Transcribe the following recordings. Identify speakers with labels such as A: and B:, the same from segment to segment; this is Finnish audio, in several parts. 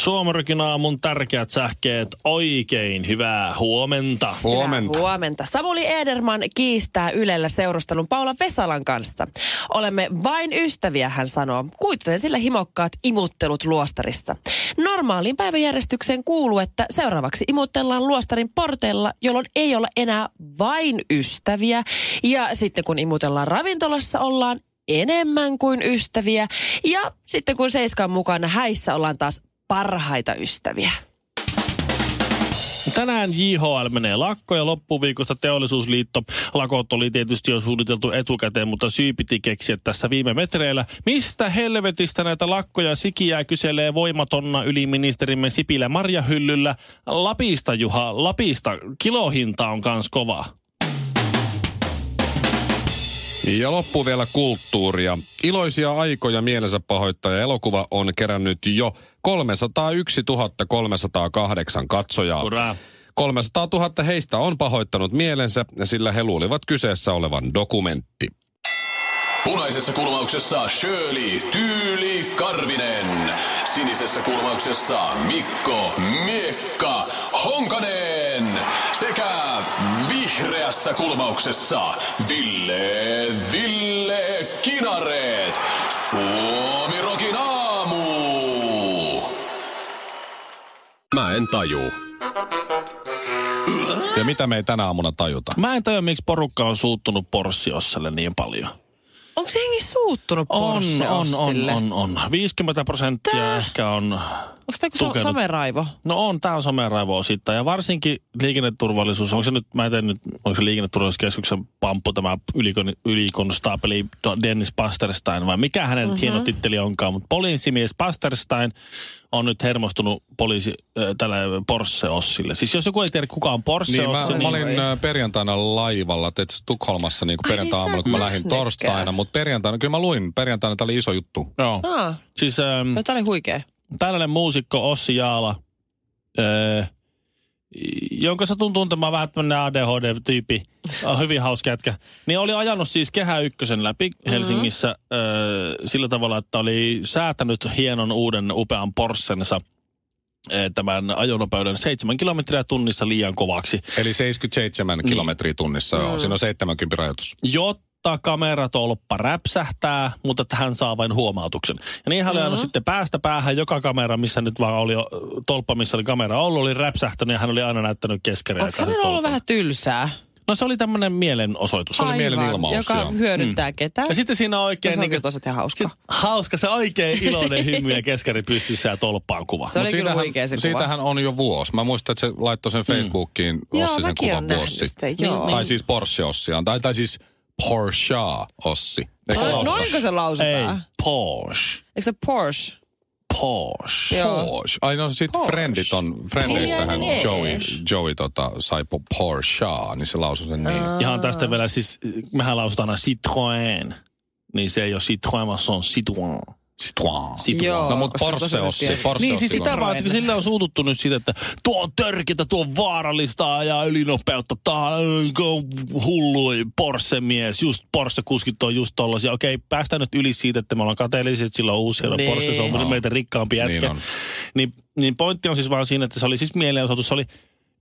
A: Suomarikin aamun tärkeät sähkeet. Oikein hyvää huomenta.
B: Huomenta.
C: Hyvää huomenta. Samuli Ederman kiistää Ylellä seurustelun Paula Vesalan kanssa. Olemme vain ystäviä, hän sanoo. Kuitenkin sillä himokkaat imuttelut luostarissa. Normaaliin päiväjärjestykseen kuuluu, että seuraavaksi imuttellaan luostarin porteilla, jolloin ei ole enää vain ystäviä. Ja sitten kun imutellaan ravintolassa, ollaan enemmän kuin ystäviä. Ja sitten kun Seiskan mukana häissä ollaan taas parhaita ystäviä.
A: Tänään JHL menee lakko ja loppuviikosta teollisuusliitto. Lakot oli tietysti jo suunniteltu etukäteen, mutta syy piti keksiä tässä viime metreillä. Mistä helvetistä näitä lakkoja sikiää kyselee voimatonna yliministerimme Sipilä Marjahyllyllä? Lapista Juha, Lapista kilohinta on kans kova.
B: Ja loppu vielä kulttuuria. Iloisia aikoja mielensä pahoittaja elokuva on kerännyt jo 301 308 katsojaa.
A: Ura.
B: 300 000 heistä on pahoittanut mielensä, sillä he luulivat kyseessä olevan dokumentti.
D: Punaisessa kulmauksessa Shirley Tyyli Karvinen. Sinisessä kulmauksessa Mikko Miekka Honkanen. Vihreässä kulmauksessa Ville Ville Kinareet. Suomi Rokin aamu.
B: Mä en tajuu. Ja mitä me ei tänä aamuna tajuta?
A: Mä en tajua, miksi porukka on suuttunut Porssiossalle niin paljon.
C: Onko se hengi suuttunut
A: On,
C: Porsche
A: on, on, on, on. 50 prosenttia
C: Tää?
A: ehkä on
C: Onko tämä so-
A: tukenut.
C: someraivo?
A: No on, tämä on someraivo osittain. Ja varsinkin liikenneturvallisuus, onko se nyt, mä en tiedä nyt, onko se liikenneturvallisuuskeskuksen pamppu tämä ylikon, ylikonstaapeli Dennis Pasterstein vai mikä hänen mm-hmm. hieno titteli onkaan. Mutta poliisimies Pasterstein on nyt hermostunut poliisi äh, tällä Porsche-ossille. Siis jos joku ei tiedä kuka on Porsche
B: Niin, mä,
A: Ossi,
B: mä olin ö, perjantaina laivalla, teet Tukholmassa niin perjantai-aamuna,
C: niin
B: kun mä lähdin torstaina. Mutta perjantaina, kyllä mä luin perjantaina, tämä oli iso juttu.
A: Joo.
C: Ah,
A: Siis ähm,
C: no, tämä oli huikea.
A: Tällainen muusikko Ossi Jaala, öö, jonka satun tuntemaan vähän tämmöinen ADHD-tyyppi, on hyvin hauska jätkä, niin oli ajanut siis Kehä Ykkösen läpi Helsingissä öö, sillä tavalla, että oli säätänyt hienon uuden upean Porschensa öö, tämän ajonopeuden 7 kilometriä tunnissa liian kovaksi,
B: Eli 77
A: Niin.
B: kilometriä tunnissa, joo. Siinä on 70 rajoitus.
A: jotta kameratolppa räpsähtää, mutta että hän saa vain huomautuksen. Ja niin hän oli ajanut sitten päästä päähän joka kamera, missä nyt vaan oli tolppa, missä oli kamera ollut, oli räpsähtänyt ja hän oli aina näyttänyt keskereitä.
C: Onko hänellä ollut vähän tylsää?
A: No se oli tämmöinen mielenosoitus.
B: Se oli
C: Aivan,
B: mielenilmaus,
C: Joka
B: joo.
C: hyödyttää ketään.
A: Ja sitten siinä on
C: ja
A: oikein
C: se on
A: niin
C: kyllä
A: kuin,
C: tosi ihan hauska.
A: sit, hauska, se oikein iloinen hymy ja keskari pystyssä ja tolppaan kuva.
C: Se oli
B: Mut
C: kyllä huikea se kuva.
B: Siitähän on jo vuosi. Mä muistan, että se laittoi sen Facebookiin
C: Joo,
B: Ossi sen kuvan vuosi sitten.
C: joo.
B: Tai siis Porsche Ossiaan. Tai, tai siis Porsche Ossi. Eikö se
C: No, noinko se
A: Ei,
C: lausutaan?
A: Porsche.
C: Eikö se Porsche?
A: Porsche.
C: Joo.
B: Porsche. Ai no sit
C: Porsche.
B: Friendit on, Friendeissähän
C: Yes.
B: Joey, Joey tota, sai po- Porsche, niin se lausui sen niin.
A: Ihan tästä vielä siis, mehän lausutaan aina Citroën. Niin se ei ole Citroën, vaan se on Citroën.
B: Citroën.
A: Citroën.
C: Joo.
B: No mut
C: koska
B: Porsche Ossi. Porsche
A: Niin, siis sitä vaan, että sillä on suututtu nyt siitä, että tuo on törkeitä, tuo on vaarallista ja ylinopeutta, tää on hullu Porsche-mies, just Porsche-kuskit on just tollasia. Okei, päästään nyt yli siitä, että me ollaan kateellisia, että sillä on uusi
C: Niin.
A: Porsche, se on
B: No.
A: meitä rikkaampi jätkä.
B: Niin on.
A: Niin, niin pointti on siis vaan siinä, että se oli siis mielenosoitus, se oli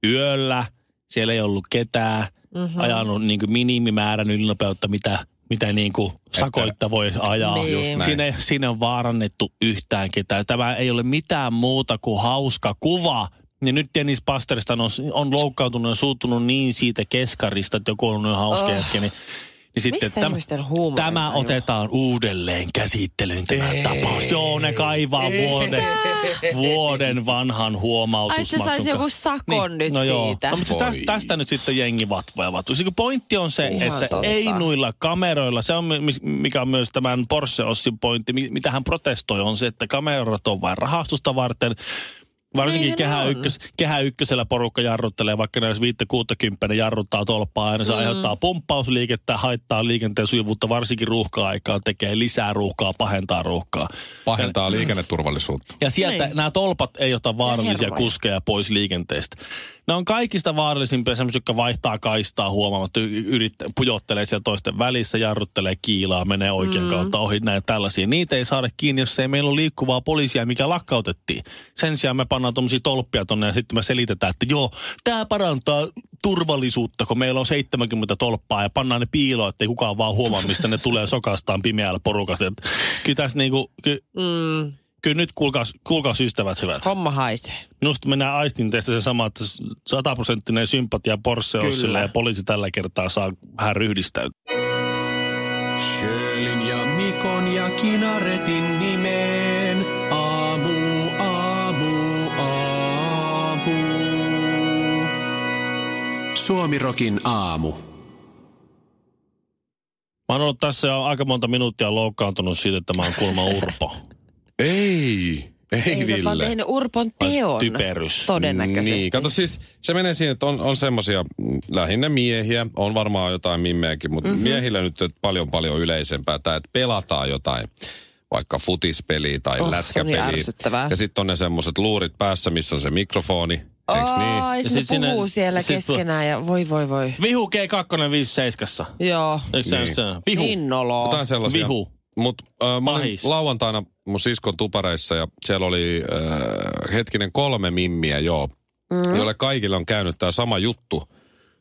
A: yöllä, siellä ei ollut ketään, mm-hmm. ajanut niin kuin minimimäärän ylinopeutta, mitä, mitä niin kuin sakoitta voi ajaa.
C: Niin.
A: Siinä, ei- siinä ole vaarannettu yhtään ketään. Tämä ei ole mitään muuta kuin hauska kuva. Ja nyt Dennis Pasterista on, on loukkaantunut ja suuttunut niin siitä keskarista, että joku on hauska
C: Oh.
A: jätkä, niin, niin sitten
C: Missä huumorin
A: tämä
C: taju?
A: otetaan uudelleen käsittelyyn tämä tapaus. Joo, ne kaivaa vuoden, vuoden vanhan
C: Ai
A: huomautusmaksun.
C: se saisi joku sakon nyt
A: no joo.
C: siitä.
A: No, mutta tästä, tästä nyt sitten jengi vatvoja vatvu. Siis pointti on se,
C: Ihan
A: että
C: totta.
A: ei noilla kameroilla, se on mi- mikä on myös tämän Porsche Ossin pointti, mi- mitä hän protestoi, on se, että kamerat on vain rahastusta varten. Varsinkin kehä, ykkös, kehä ykkösellä porukka jarruttelee, vaikka ne jos 5-60 jarruttaa tolppaa aina. Se mm. aiheuttaa pumppausliikettä, haittaa liikenteen sujuvuutta, varsinkin ruuhka-aikaa, tekee lisää ruuhkaa, pahentaa ruuhkaa.
B: Pahentaa liikenneturvallisuutta.
A: Ja sieltä
C: Niin.
A: nämä tolpat ei ota vaarallisia kuskeja pois liikenteestä. Ne on kaikista vaarallisimpia semmoisia, jotka vaihtaa kaistaa huomaamatta, y- yrittää, pujottelee siellä toisten välissä, jarruttelee kiilaa, menee oikean mm. kautta ohi, näin tällaisia. Niitä ei saada kiinni, jos ei meillä ole liikkuvaa poliisia, mikä lakkautettiin. Sen sijaan me pannaan tuommoisia tolppia tonne ja sitten me selitetään, että joo, tämä parantaa turvallisuutta, kun meillä on 70 tolppaa ja pannaan ne piiloon, ettei kukaan vaan huomaa, mistä ne tulee sokastaan pimeällä porukassa. Kyllä tässä niinku, ky,
C: Mm,
A: Kyllä nyt kuulkaas, kuulkaas ystävät hyvät.
C: homma haisee.
A: Minusta mennään aistin teistä se sama, että sataprosenttinen sympatia Porsche ja poliisi tällä kertaa saa vähän ryhdistäytyä.
D: Sjölin ja Mikon ja Kinaretin nimeen. Aamu, aamu, aamu. Suomirokin aamu.
A: Mä oon ollut tässä jo aika monta minuuttia loukkaantunut siitä, että mä oon kuulemma urpo.
B: Ei, ei,
C: Ei se vaan
B: Ville.
C: tehnyt Urpon teon.
A: Typerys.
C: Todennäköisesti.
B: Niin, kato siis, se menee siihen, että on, on semmosia mm, lähinnä miehiä, on varmaan jotain mimmejäkin, mutta mm-hmm. miehillä nyt on paljon paljon yleisempää tämä, että pelataan jotain vaikka futispeliä tai
C: Oh, se on
B: lätkäpeliä.
C: niin
B: ja sitten on ne semmoiset luurit päässä, missä on se mikrofoni. Eiks niin?
C: Ai,
A: Ja
C: se
A: sit sinne-
C: puhuu siellä
A: sit-
C: keskenään ja voi voi voi.
A: Vihu G2 57.
C: Joo.
A: Eikö se
B: Niin.
A: niin. se? Vihu.
C: Innoloa.
B: Jotain sellaisia.
A: Vihu.
B: Mutta äh, mä olin lauantaina mun siskon tupareissa ja siellä oli äh, hetkinen kolme mimmiä, joo. Mm. Joille kaikille on käynyt tämä sama juttu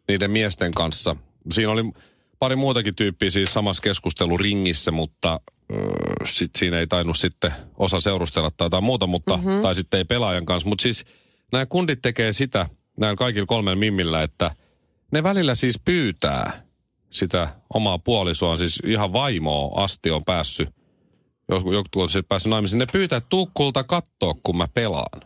B: niiden miesten kanssa. Siinä oli pari muutakin tyyppiä siis samassa keskusteluringissä, mutta äh, sit siinä ei tainnut sitten osa seurustella tai jotain muuta, mutta, mm-hmm. tai sitten ei pelaajan kanssa. Mutta siis nämä kundit tekee sitä, näillä kaikilla kolmella mimmillä, että ne välillä siis pyytää sitä omaa puolisoaan, siis ihan vaimoa asti on päässyt, joku, joku on päässyt naimisiin, ne pyytää, että tuu kulta kattoo, kun mä pelaan.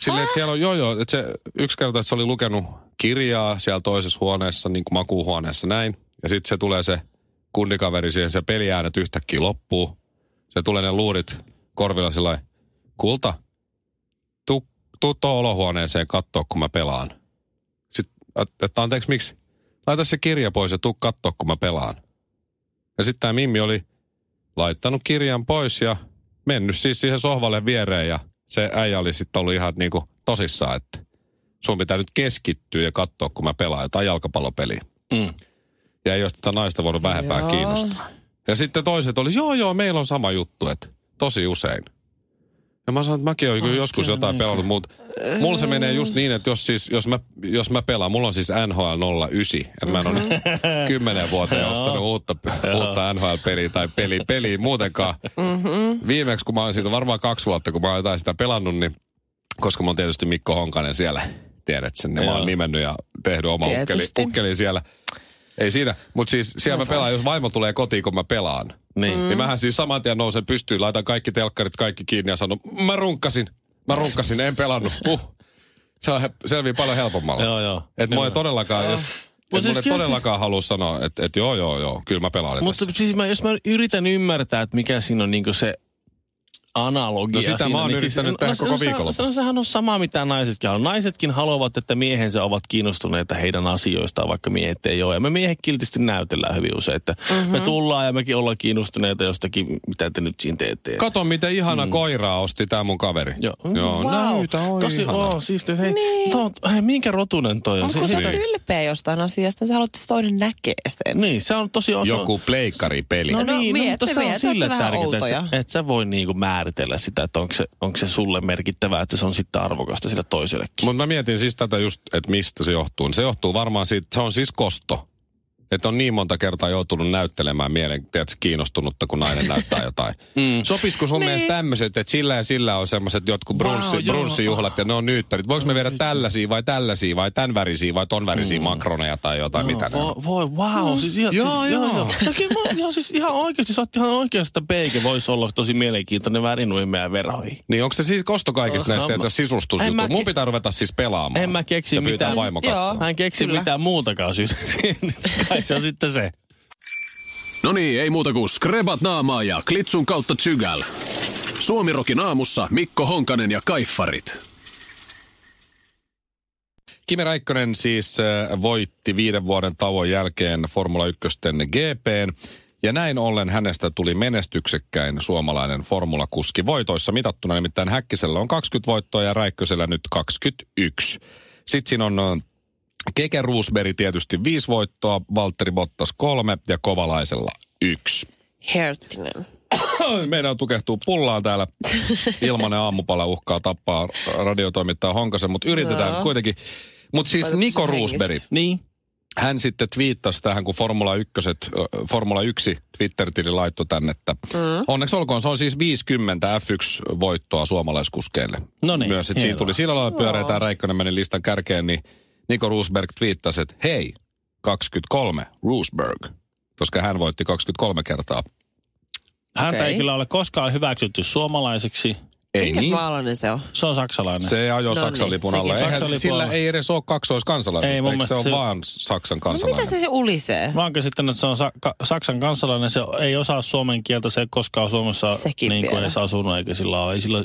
B: Silleen, että siellä on, joo joo, että se yksi kerta, että se oli lukenut kirjaa siellä toisessa huoneessa, niin kuin makuuhuoneessa näin. Ja sitten se tulee se kundikaveri siihen, se peliäänet yhtäkkiä loppuu. Se tulee ne luurit korvilla sillä kulta, tuu, tuu tuohon olohuoneeseen kattoo, kun mä pelaan. Sitten, että- että anteeksi, miksi? Laita se kirja pois ja tuu kattoo, kun mä pelaan. Ja sitten tämä Mimmi oli laittanut kirjan pois ja mennyt siis siihen sohvalle viereen ja se äijä oli sitten ollut ihan niinku tosissaan, että sun pitää nyt keskittyä ja katsoa, kun mä pelaan jotain jalkapallopeliä.
A: Mm.
B: Ja ei olisi tätä naista voinut vähempää
C: Joo.
B: kiinnostaa. Ja sitten toiset oli, joo joo, meillä on sama juttu, että tosi usein. Ja mä sanoin, että mäkin olen kyllä joskus jotain pelannut, mutta mulla se menee just niin, että jos, siis, jos, mä, jos mä pelaan, mulla on siis NHL 09, että mä en ole nyt kymmenen vuoteen ostanut uutta, uutta NHL-peliä tai peli, peliä muutenkaan. Viimeksi, kun mä oon siitä varmaan kaksi vuotta, kun mä oon jotain sitä pelannut, niin koska mä oon tietysti Mikko Honkanen siellä, tiedät sen, niin mä oon nimennyt ja tehnyt oma ukkeli, ukkeli siellä. Ei siinä, mutta siis siellä mä pelaan, jos vaimo tulee kotiin, kun mä pelaan.
A: Niin.
B: Mm. Niin mähän siis saman tien nousen pystyyn, laitan kaikki telkkarit kaikki kiinni ja sanon, mä runkkasin, mä runkkasin, en pelannut. Uh. Se on selvii paljon helpommalla.
A: Joo, joo.
B: Et mua ei todellakaan, jos,
A: siis
B: mun ei
A: kyllä se-
B: todellakaan halua sanoa, että et joo, joo, joo, kyllä mä pelaan
A: Mutta
B: tässä.
A: siis mä, jos mä yritän ymmärtää, että mikä siinä on niinku se analogia
B: No sitä
A: siinä,
B: mä oon
A: niin
B: yrittänyt tehdä
A: no,
B: koko
A: se-
B: viikonlopun.
A: Se, se, sehän on sama, mitä naisetkin haluaa. Naisetkin haluavat, että miehensä ovat kiinnostuneita heidän asioistaan, vaikka miehet ei ole. Ja me miehet kiltisti näytellään hyvin usein, että mm-hmm. me tullaan ja mekin ollaan kiinnostuneita jostakin, mitä te nyt siinä teette.
B: Kato, miten ihana mm. koiraa osti tää mun kaveri.
A: Joo,
B: joo
A: wow.
B: näytä, oi
A: Tosi,
B: ihana.
A: oh, siisti. Hei, niin. to, hei, minkä rotunen toi on?
C: Onko
A: Se-
C: sä
A: se-
C: ylpeä jostain asiasta, sä haluat, että se toinen näkee sen?
A: Niin, se on tosi osa.
B: Joku pleikkaripeli.
A: No,
C: No
A: niin, no,
C: mieti,
A: mutta se on sille tärkeää, että, että sä voi niinku määritellä sitä, että onko se, onko se sulle merkittävää, että se on sitten arvokasta sille toisellekin.
B: Mutta mä mietin siis tätä just, että mistä se johtuu. Se johtuu varmaan siitä, se on siis kosto. Että on niin monta kertaa joutunut näyttelemään mielen, tiedätkö, kiinnostunutta, kun nainen näyttää jotain. mm. Sopisiko sun mielestä tämmöiset, että sillä ja sillä on semmoiset jotkut brunssi,
A: Wow, joo.
B: brunssijuhlat ja ne on nyyttärit. Voiko me viedä tällaisia vai tällaisia vai tämän värisiä vai ton värisiä mm. makroneja tai jotain, mitä ne on?
A: voi, voi, wow, siis ihan,
B: Joo,
A: siis,
B: joo.
A: joo. No, kyllä mä, joo, siis ihan oikeasti, sä oot ihan oikeasta peike, voisi olla tosi mielenkiintoinen väri noihin meidän verhoihin.
B: Niin onko se siis kosto kaikista
A: Oh,
B: näistä että
A: En
B: sisustusjutut?
A: mä
B: Mun pitää ruveta siis pelaamaan.
A: En mä keksi mitään.
C: Joo.
A: Mä en keksi mitään muutakaan syystä. Se on sitten se.
D: No niin, ei muuta kuin skrebat naamaa ja klitsun kautta tsygäl. Suomirokin aamussa Mikko Honkanen ja Kaiffarit.
B: Kimi Räikkönen siis äh, voitti viiden vuoden tauon jälkeen Formula 1 GPn. Ja näin ollen hänestä tuli menestyksekkäin suomalainen formulakuski voitoissa mitattuna. Nimittäin Häkkisellä on 20 voittoa ja Räikkösellä nyt 21. Sitten siinä on äh, Keke Roosberg tietysti viisi voittoa, Valtteri Bottas kolme ja Kovalaisella yksi.
C: Herttinen.
B: Meidän tukehtuu pullaan täällä. Ilmanen aamupala uhkaa tappaa radiotoimittaja Honkasen, mutta yritetään
C: Joo.
B: kuitenkin. Mutta siis Niko Roosberg,
A: Niin.
B: hän sitten twiittasi tähän, kun Formula 1, Formula 1 Twitter-tili laittoi tänne, että mm. onneksi olkoon, se on siis 50 F1-voittoa suomalaiskuskeille.
A: No niin,
B: Myös, että siinä tuli sillä lailla pyöreitä ja Räikkönen meni listan kärkeen, niin Niko Roosberg twiittasi, että hei, 23, Roosberg, koska hän voitti 23 kertaa.
A: Häntä
C: Okei.
A: ei kyllä ole koskaan hyväksytty suomalaiseksi.
B: Ei
C: Minkäs
B: niin.
C: maalainen se on?
A: Se on saksalainen.
B: Se ajoi
C: No
B: Saksan
C: niin,
B: lipun alla. Eihän
A: Saksan
B: se,
A: lipun
B: sillä
A: alla.
B: ei edes ole kaksoiskansalaisuutta.
A: Ei, mun
B: Eikö se on
A: se-
B: vaan Saksan
C: No
B: kansalainen?
C: mitä se se ulisee?
A: Mä oon käsittänyt, että se on sa- ka- Saksan kansalainen, se ei osaa suomen kieltä, se ei koskaan Suomessa
C: Sekin
A: niin kuin edes asunut, eikä sillä ole, ei sillä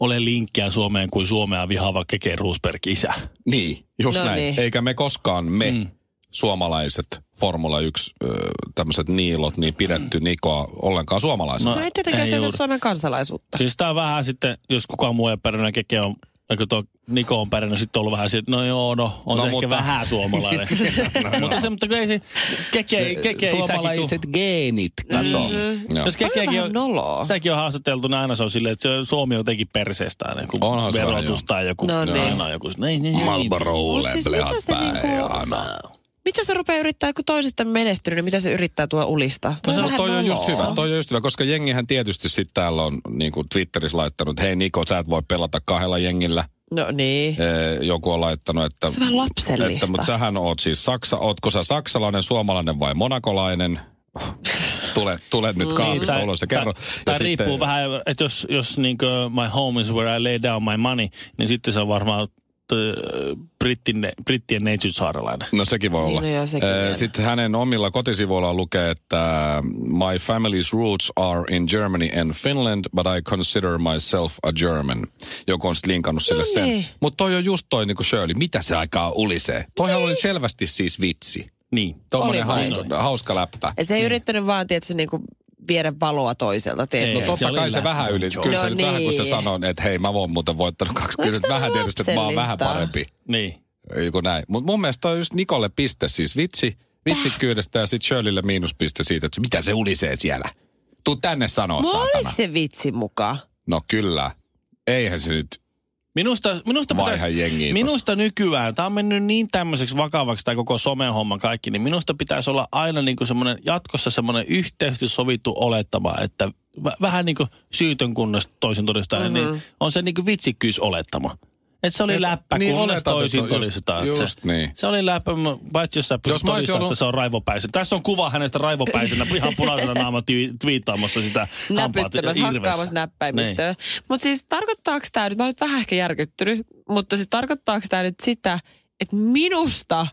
A: ole linkkiä Suomeen kuin Suomea vihaava Keke Roosberg isä.
B: Niin, just
C: No
B: näin.
C: niin.
B: Eikä me koskaan me
A: Mm.
B: suomalaiset Formula 1 ö, tämmöiset niilot niin pidetty Nikoa ollenkaan suomalaisena.
A: No,
C: No ei tietenkään
A: ei
C: se
A: juuri.
C: Suomen kansalaisuutta.
A: Kyllä sitä on vähän sitten, jos kukaan muu ei pärjännyt, Keke on, eikö tuo Niko on pärjännyt, sitten on ollut vähän siitä, no joo, no on
B: No,
A: no, se
B: mutta-
A: ehkä vähän suomalainen. mutta, se, mutta kun ei se, Keke, Keke
B: suomalaiset geenit, kato.
C: Mm-hmm.
A: Jos
C: Toi on noloa.
A: sitäkin on haastateltu, niin aina se on silleen, että se Suomi on jotenkin perseestään, joku
B: Onhan
A: verotus tai joku,
C: No niin.
A: aina on joku, näin, näin, näin.
B: Marlborolle,
C: Mut siis
B: plehat
C: se
B: päin.
C: Mitä se rupeaa yrittää, kun toisesta menestynyt, niin mitä se yrittää tuo ulista? Toi,
B: No,
C: vähän
B: toi on just hyvä, toi on just hyvä, koska jengihän tietysti sitten täällä on niin kuin Twitterissä laittanut, että hei Niko, sä et voi pelata kahdella jengillä.
C: No niin.
B: Joku on laittanut, että...
C: Se on lapsellista.
B: Että, mutta sähän oot siis Saksa, ootko sä saksalainen, suomalainen vai monakolainen? Tule, tule nyt kaapista
A: tai-
B: ulos ja kerro.
A: Tai riippuu vähän, että jos, jos niin my home is where I lay down my money, niin sitten se on varmaan brittin, brittien neitsytsaarelainen.
B: No sekin voi olla.
C: Niin, no joo, sekin vielä.
B: Sitten hänen omilla kotisivuillaan lukee, että my family's roots are in Germany and Finland, but I consider myself a German. Joku on sitten linkannut sille
C: No
B: sen.
C: niin.
B: Mutta toi on just toi niinku Shirley, mitä se aikaa ulisee? Toihan oli selvästi siis vitsi.
A: Niin.
B: Tuommoinen hauska, hauska läppä.
C: Ja se ei yrittänyt vaan, tiedätkö, niinku viedä valoa toiselta.
A: Ei.
C: Tiedät,
B: No totta kai se vähän yli.
A: Joo.
B: Kyllä
C: No
B: se nyt vähän kun se
C: niin.
B: sanoo, että hei mä voin muuten voittanut kaksi.
C: No
B: Kyllä vähän tietysti, että mä oon vähän parempi.
A: Niin.
B: Joku näin. Mutta mun mielestä toi on just Nikolle piste siis vitsi, vitsikkyydestä ja sitten Shirleylle miinuspiste siitä, että se- mitä se ulisee siellä. Tuu tänne sanoa,
C: no
B: saatana.
C: oliko se vitsi mukaan?
B: No kyllä. Eihän se nyt
A: Minusta, minusta, pitäisi,
B: jengiä.
A: minusta nykyään, tämä on mennyt niin tämmöiseksi vakavaksi tämä koko somehomma kaikki, niin minusta pitäisi olla aina niin kuin semmoinen, jatkossa semmoinen yhteisesti sovittu olettama, että v- vähän niin kuin syytön kunnes toisin todistaen, mm-hmm. niin on se niin kuin vitsikkyys-olettama. Että se oli
B: Et-
A: läppä,
B: niin
A: kunnes toisin
B: just-
A: todistetaan. että
B: just
A: se,
B: niin.
A: se oli läppä, paitsi jos sä pystyt
B: Jos mä olisin
A: todistamaan,
B: ollut-
A: että se on raivopäisenä. Tässä on kuva hänestä raivopäisenä, ihan punaisena naamalla twi- twiittaamassa sitä
C: Näpyttämässä, hakkaamassa näppäimistöä. Mutta siis tarkoittaako tämä nyt, mä nyt vähän ehkä järkyttynyt, mutta siis tarkoittaako tämä nyt sitä, että minusta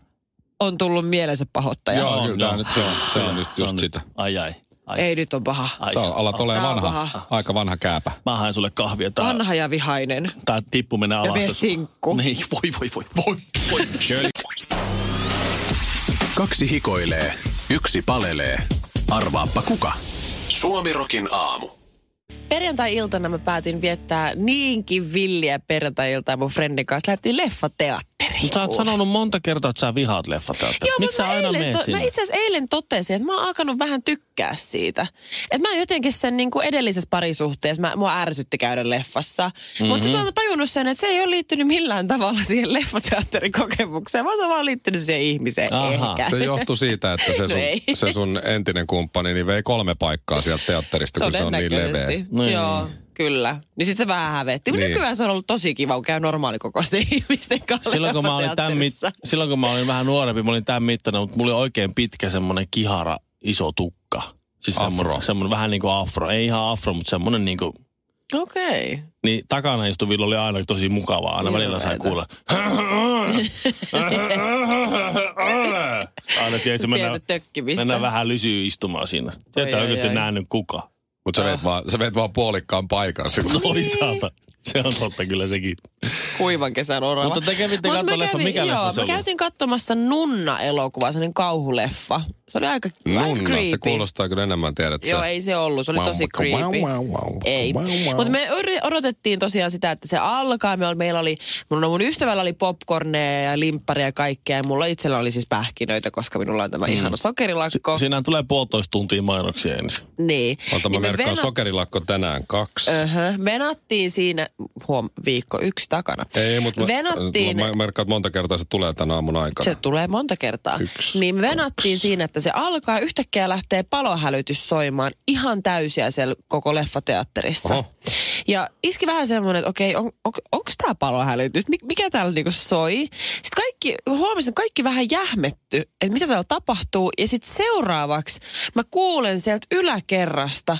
C: on tullut mielensä pahoittaja?
B: Joo,
A: On,
B: kyllä nyt se on, se on just,
A: Se
B: just
A: nyt-
B: sitä.
A: Ai ai. Ai.
C: Ei nyt on paha.
A: ai
B: Sä alat
C: on
B: vanha,
C: paha.
B: aika vanha kääpä.
A: Mä haen sulle kahvia. Tää,
C: Vanha ja vihainen.
A: tää tippuminen alas.
C: vie
A: tässä-
C: sinkku.
A: Niin, voi, voi, voi, voi, voi.
D: Kaksi hikoilee, yksi palelee. Arvaappa kuka? Suomirokin aamu.
C: Perjantai-iltana mä päätin viettää niinkin villiä perjantai-iltaa mun friendin kanssa. Lähdettiin leffateatteriin.
A: Sä oot sanonut monta kertaa, että sä vihaat leffateatteria.
C: Joo,
A: Miksi
C: mutta
A: sä
C: mä,
A: aina
C: eilen, to,
A: sinne?
C: mä itse asiassa eilen totesin, että mä oon alkanut vähän tykkää siitä. Että mä jotenkin sen niin kuin edellisessä parisuhteessa, mä, mua ärsytti käydä leffassa. Mm-hmm. Mutta mä oon tajunnut sen, että se ei ole liittynyt millään tavalla siihen leffateatterin kokemukseen, vaan se on vaan liittynyt siihen ihmiseen
A: Aha,
C: ehkä.
B: Se johtui siitä, että se
C: No
B: sun, se sun entinen kumppani niin vei kolme paikkaa sieltä teatterista, kun se on niin leveä.
A: Niin.
C: Joo, kyllä. Niin sit se vähän hävetti.
B: Niin.
C: nykyään se on ollut tosi kiva, kun käy normaalikokoisten ihmisten kanssa
A: Silloin kun, mä olin tämän mit, silloin kun mä olin vähän nuorempi, mä olin tämän mittainen, mutta mulla oli oikein pitkä semmoinen kihara iso tukka. Siis
B: Afro.
A: semmoinen, semmoinen vähän niin kuin afro. Ei ihan afro, mutta semmoinen niin kuin,
C: Okei. Okay.
A: niin takana istuvilla oli aina tosi mukavaa. Aina välillä sai kuulla. Aina tiedätkö, mennään, mennään vähän lysyy istumaan siinä. Se
C: Oi,
A: ei
C: oi,
A: oikeasti
C: oi.
A: nähnyt kuka.
B: Mutta sä, veet vaan, sä veet vaan puolikkaan paikan silloin.
A: Toisaalta. Se on totta kyllä sekin.
C: Kuivan kesän orava.
A: Mutta te kävitte
C: me
A: leffa. Mikä
C: joo,
A: leffa se oli?
C: käytiin katsomassa Nunna-elokuvaa, sellainen kauhuleffa. Se oli aika, aika
B: Nunna,
C: creepy.
B: se kuulostaa kyllä enemmän tiedät
C: Joo, ei se ollut. Se oli tosi creepy. Ei. Mutta me odotettiin tosiaan sitä, että se alkaa. Me oli, meillä oli, mun, no mun ystävällä oli popcorneja ja limpparia ja kaikkea. Ja mulla itsellä oli siis pähkinöitä, koska minulla on tämä mm. ihana sokerilakko.
A: Siinähän tulee puolitoista tuntia mainoksia ensin.
C: niin.
B: Ota mä
C: Niin me
B: merkkaan
C: venat-
B: sokerilakko tänään kaksi.
C: Öhö, venattiin siinä, huom, viikko yksi takana.
B: Ei, mutta mä,
C: venattiin,
B: mä, mä merkkaan, että monta kertaa se tulee tänä aamun aikana.
C: se tulee monta kertaa.
B: Yksi,
C: niin venattiin siinä, että se alkaa yhtäkkiä lähtee palohälytys soimaan ihan täysiä siellä koko leffateatterissa.
B: Oho.
C: Ja iski vähän semmoinen, että okei, on, on, onko tämä palohälytys? Mik, mikä täällä niinku soi? Sitten kaikki, huomasin, että kaikki vähän jähmetty, että mitä täällä tapahtuu. Ja sitten seuraavaksi mä kuulen sieltä yläkerrasta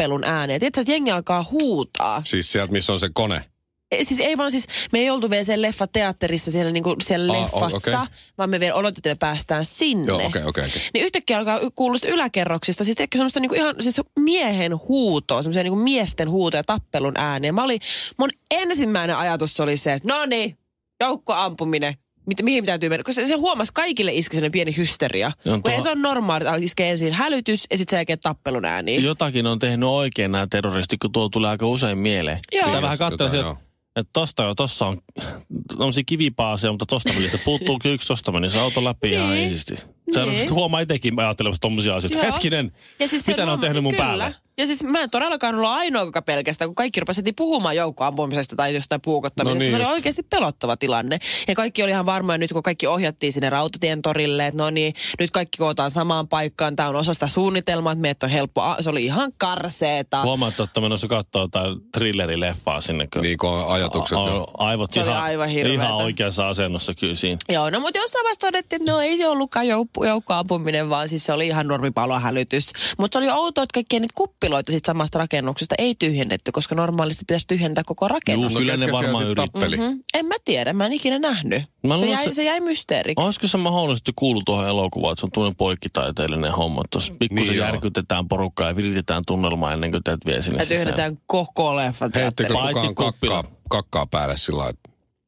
C: tappelun ääneen. Tiedätkö, että jengi alkaa huutaa.
B: Siis sieltä, missä on se kone.
C: Ei, Siis ei vaan siis, me ei oltu vielä siellä leffateatterissa siellä, niinku, siellä
B: Aa,
C: leffassa,
B: okei.
C: vaan me vielä odotettiin, että me päästään sinne.
B: Joo, okei, okei, okei.
C: Niin yhtäkkiä alkaa sitä yläkerroksista, siis ehkä semmoista niinku ihan siis miehen huutoa, semmoisia niinku miesten huutoja, tappelun ääniä. Mä olin, mun ensimmäinen ajatus oli se, että no niin, joukkoampuminen, mit, mihin täytyy mennä. Koska se, huomasi kaikille iski sellainen pieni hysteria.
A: Joo,
C: Kun
A: tuo-
C: ei se on normaali, että iskee ensin hälytys ja sitten sen jälkeen tappelun ääniä.
A: Jotakin on tehnyt oikein nämä terroristit, kun tuo tulee aika usein mieleen.
C: Joo.
A: Sitä vähän
B: joo.
A: että että tosta jo, tossa on tämmöisiä kivipaaseja, mutta tosta meni, että puuttuu yksi, tosta meni se auto läpi ja
C: Niin.
A: ei siisti. Se
C: Niin.
A: huomaa itsekin ajattelemassa tommosia asioita.
C: Joo.
A: Hetkinen,
C: Ja siis
A: mitä ne on tehnyt mun
C: kyllä.
A: päälle?
C: Ja siis mä en todellakaan ollut ainoa, joka pelkästään, kun kaikki rupesi heti puhumaan joukkoampumisesta tai jostain puukottamisesta.
B: No niin
C: se oli
B: just.
C: oikeasti pelottava tilanne. Ja kaikki oli ihan varmoja nyt, kun kaikki ohjattiin sinne rautatien torille, että no niin, nyt kaikki kootaan samaan paikkaan. Tämä on osa sitä suunnitelmaa, että meitä on helppo. a- Se oli ihan karseeta.
A: Huomaat, että menossa katsoa jotain thrillerileffaa sinne. Kun
B: Niin kuin on ajatukset.
A: a- a- aivot
C: Se oli
A: ihan,
C: aivan hirveetä.
A: ihan oikeassa asennossa kyllä siinä.
C: Joo, no mutta jossain vaiheessa todettiin, että no ei se ollutkaan joukko, joukkoampuminen, vaan siis se oli ihan normipalohälytys. Mutta se oli outoa, että kaikkia niitä kuppiloita sit samasta rakennuksesta ei tyhjennetty, koska normaalisti pitäisi tyhjentää koko rakennus.
A: Juu, kyllä
B: ketkä
A: ne varmaan
B: tappeli?
C: Mm-hmm. En mä tiedä, mä en ikinä nähnyt.
A: Mä
C: se,
A: luulen,
C: jäi,
A: se-
C: se jäi mysteeriksi.
A: Olisiko se mahdollisesti kuulu tuohon elokuvaan, että se on tuollainen poikkitaiteellinen homma, että tuossa pikkusen
B: Niin
A: järkytetään porukkaa ja viritetään tunnelmaa ennen kuin teet vie sinne
C: Ja tyhjennetään koko leffa.
B: Heittikö
A: Paitsi
B: kukaan kakkaa, kakkaa päälle sillä lailla,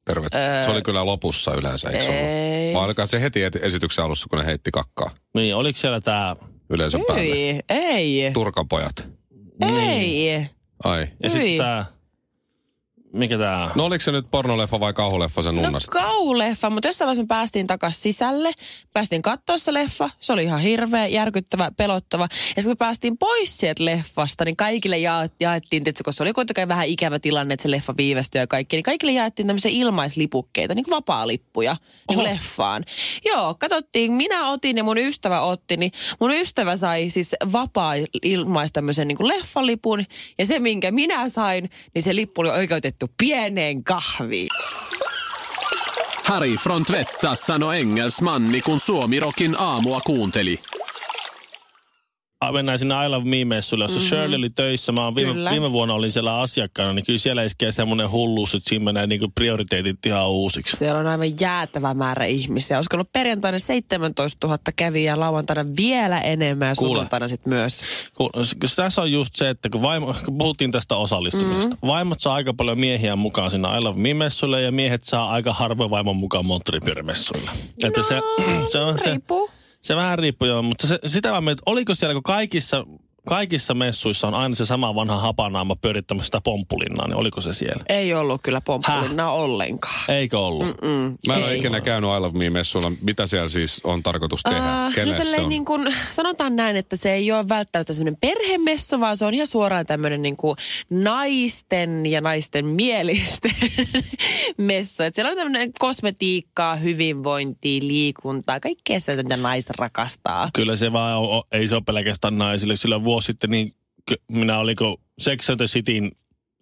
B: terve. Se oli kyllä lopussa yleensä, eikö se
C: Ei.
B: ollut? Vai se heti et- esityksen alussa, kun ne heitti kakkaa
A: Niin, oliko siellä tämä...
B: yleisön päälle?
C: Ei, ei,
B: Turkan pojat.
C: ei.
B: Ai.
A: Ja sitten tämä... Mikä tämä...
B: No oliko se nyt pornoleffa vai kauhuleffa sen
C: No
B: nunnasta?
C: kauleffa, mutta jossain vaiheessa me päästiin takaisin sisälle. Päästiin katsoa se leffa. Se oli ihan hirveä, järkyttävä, pelottava. Ja sitten kun me päästiin pois sieltä leffasta, niin kaikille ja, jaettiin, tietysti, koska se oli kuitenkin vähän ikävä tilanne, että se leffa viivästyi ja kaikki, niin kaikille jaettiin tämmöisiä ilmaislipukkeita, niin kuin vapaa-lippuja niin kuin leffaan. Joo, katsottiin, minä otin ja mun ystävä otti, niin mun ystävä sai siis vapaa ilmais tämmöisen niin kuin leffalipun. Ja se, minkä minä sain, niin se lippu oli oikeutettu pieneen kahviin.
D: Harry från Tvetta sanoi engelsmanni, kun Suomirokin aamua kuunteli.
A: Ah, Mennään sinne I Love Me-messuille, jossa mm-hmm. Shirley oli töissä. Mä viime,
C: Kyllä.
A: viime vuonna olin siellä asiakkaana, niin kyllä siellä iskee semmoinen hulluus, että siinä menee niinku prioriteetit ihan uusiksi.
C: Siellä on aivan jäätävä määrä ihmisiä. Olisiko ollut perjantaina 17 000 kävijää, lauantaina vielä enemmän ja
A: Kuule.
C: sunnuntaina sitten myös.
A: Kun tässä on just se, että kun, vaimo, kun puhuttiin tästä osallistumisesta. Mm-hmm. Vaimot saa aika paljon miehiä mukaan sinne I Love Me-messuille ja miehet saa aika harvoin vaimon mukaan moottoripyörämessuille. Että se, se, on, se,
C: Riippuu.
A: se vähän riippuu joo, mutta se, sitä mä mietin, oliko siellä, kun kaikissa, kaikissa messuissa on aina se sama vanha hapanaama pyörittämässä sitä pomppulinnaa, niin oliko se siellä?
C: Ei ollut kyllä pomppulinnaa ollenkaan.
A: Eikö ollut?
C: Mm,
B: Mä en ole
C: ei.
B: ikinä käynyt I Love Me-messuilla. Mitä siellä siis on tarkoitus tehdä?
C: Ah, no
B: se on?
C: niin kuin, sanotaan näin, että se ei ole välttämättä semmoinen perhemessu, vaan se on ihan suoraan tämmöinen niin kuin naisten ja naisten mielisten messu. Et siellä on tämmöinen kosmetiikkaa, hyvinvointia, liikuntaa, kaikkea sitä, mitä naiset rakastaa.
A: Kyllä se vaan on, ei se ole pelkästään naisille. Sillä vuosi sitten niin minä oliko Sex and the Cityn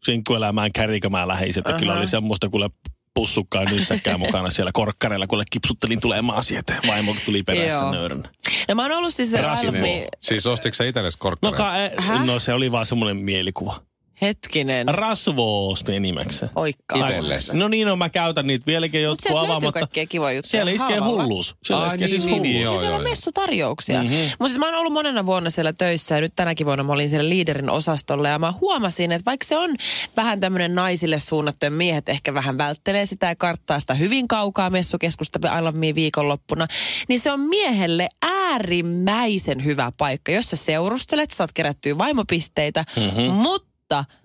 A: sinkkuelämään kärjikämään läheiset. Ja kyllä oli semmoista kuule pussukkaa nyssäkkää mukana siellä korkkareilla, kuule kipsuttelin tulemaan sieltä. Vaimo tuli perässä nöyränä.
C: Ja mä oon ollut siis...
A: Raskinen.
C: aivan-
B: Siis ostitko sä itsellesi
A: No,
B: korkkareita?
A: ka,
C: Häh?
A: no se oli vaan semmoinen mielikuva.
C: Hetkinen.
A: Rasvoosti nimeksi.
C: Oikkaa.
B: Itelles.
A: No niin, no mä käytän niitä vieläkin
C: Mutta
A: jotkut
C: sieltä löytyy
A: avaamatta.
C: kaikkea kivoja juttuja.
A: Siellä iskee hulluus. Siellä
B: Ai
A: iskee
B: niin,
A: siis
B: niin,
A: hulluus.
B: niin, joo.
C: Siellä on messutarjouksia.
A: Mhm.
C: Mm-hmm. Mutta siis mä oon ollut monena vuonna siellä töissä ja nyt tänäkin vuonna mä olin siellä liiderin osastolla ja mä huomasin, että vaikka se on vähän tämmöinen naisille suunnattu ja miehet ehkä vähän välttelee sitä ja karttaa sitä hyvin kaukaa messukeskusta me viikonloppuna, niin se on miehelle äärimmäisen hyvä paikka, jos sä seurustelet, saat kerättyä vaimopisteitä, mm-hmm. mutta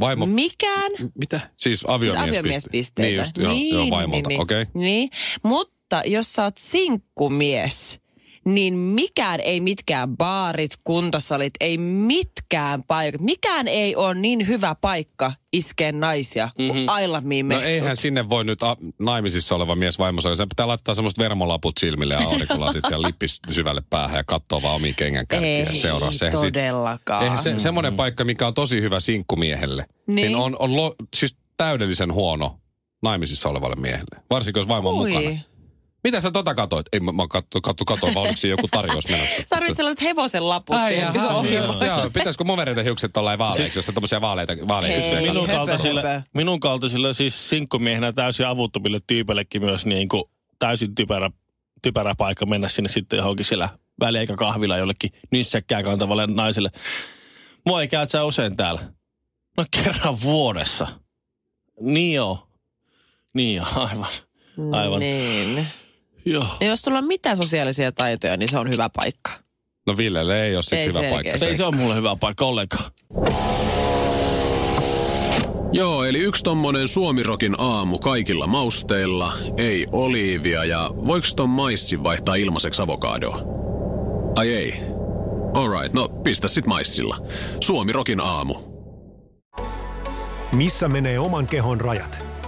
B: Vaimo-
C: mikään
B: Mitä? Siis
C: Siis
B: aviomiespisteitä.
C: aviomiespisteitä.
B: Niin just, joo, joo vaimolta,
C: niin,
B: okei. Okay.
C: niin. Mutta jos sä oot sinkkumies, niin mikään ei mitkään baarit, kuntosalit, ei mitkään paikat. Mikään ei ole niin hyvä paikka iskee naisia kuin mm-hmm. Me
B: No eihän sinne voi nyt a- naimisissa oleva mies vaimossa. Se pitää laittaa semmoista vermolaput silmille ja aurinkolasit ja lippis syvälle päähän ja katsoa vaan omia kengänkärkiä ja
C: ei
B: seuraa. Se, sit-
C: todellakaan.
B: Eihän se, semmoinen paikka, mikä on tosi hyvä sinkkumiehelle, niin,
C: Niin.
B: niin on, on lo, siis täydellisen huono naimisissa olevalle miehelle. Varsinkin jos vaimo on
C: Ui.
B: mukana. Mitä sä tota katoit? Ei, mä, mä katso, katso, katsoin vaan, oliko joku tarjous menossa.
C: Tarvitset sellaiset hevosen laput.
B: Ai jaha,
C: on
B: niin joo. Pitäisikö movereiden hiukset tuollain vaaleiksi, jos on tommosia vaaleita, vaaleita
C: Ei.
A: Minun kaltaisille, minun kaltaisille siis sinkkumiehenä täysin avuttomille tyypeillekin myös niin kuin täysin typerä, typerä paikka mennä sinne sitten johonkin siellä välieikä kahvilla jollekin nyssäkkää kantavalle naiselle. Moi, käyt sä usein täällä? No kerran vuodessa. Niin joo. Niin joo, aivan. Aivan.
C: Niin.
A: Joo.
C: Ja jos sulla on mitään sosiaalisia taitoja, niin se on hyvä paikka.
B: No Villelle ei ole sit
C: Ei
B: hyvä
C: selkeästi.
B: paikka.
A: Ei se ole mulle hyvä paikka ollenkaan.
D: Joo, eli yksi tommonen suomirokin aamu kaikilla mausteilla, ei oliivia ja voiko ton maissi vaihtaa ilmaiseksi avokadoa? Ai ei. Alright, no pistä sit maissilla. Suomirokin aamu.
E: Missä menee oman kehon rajat?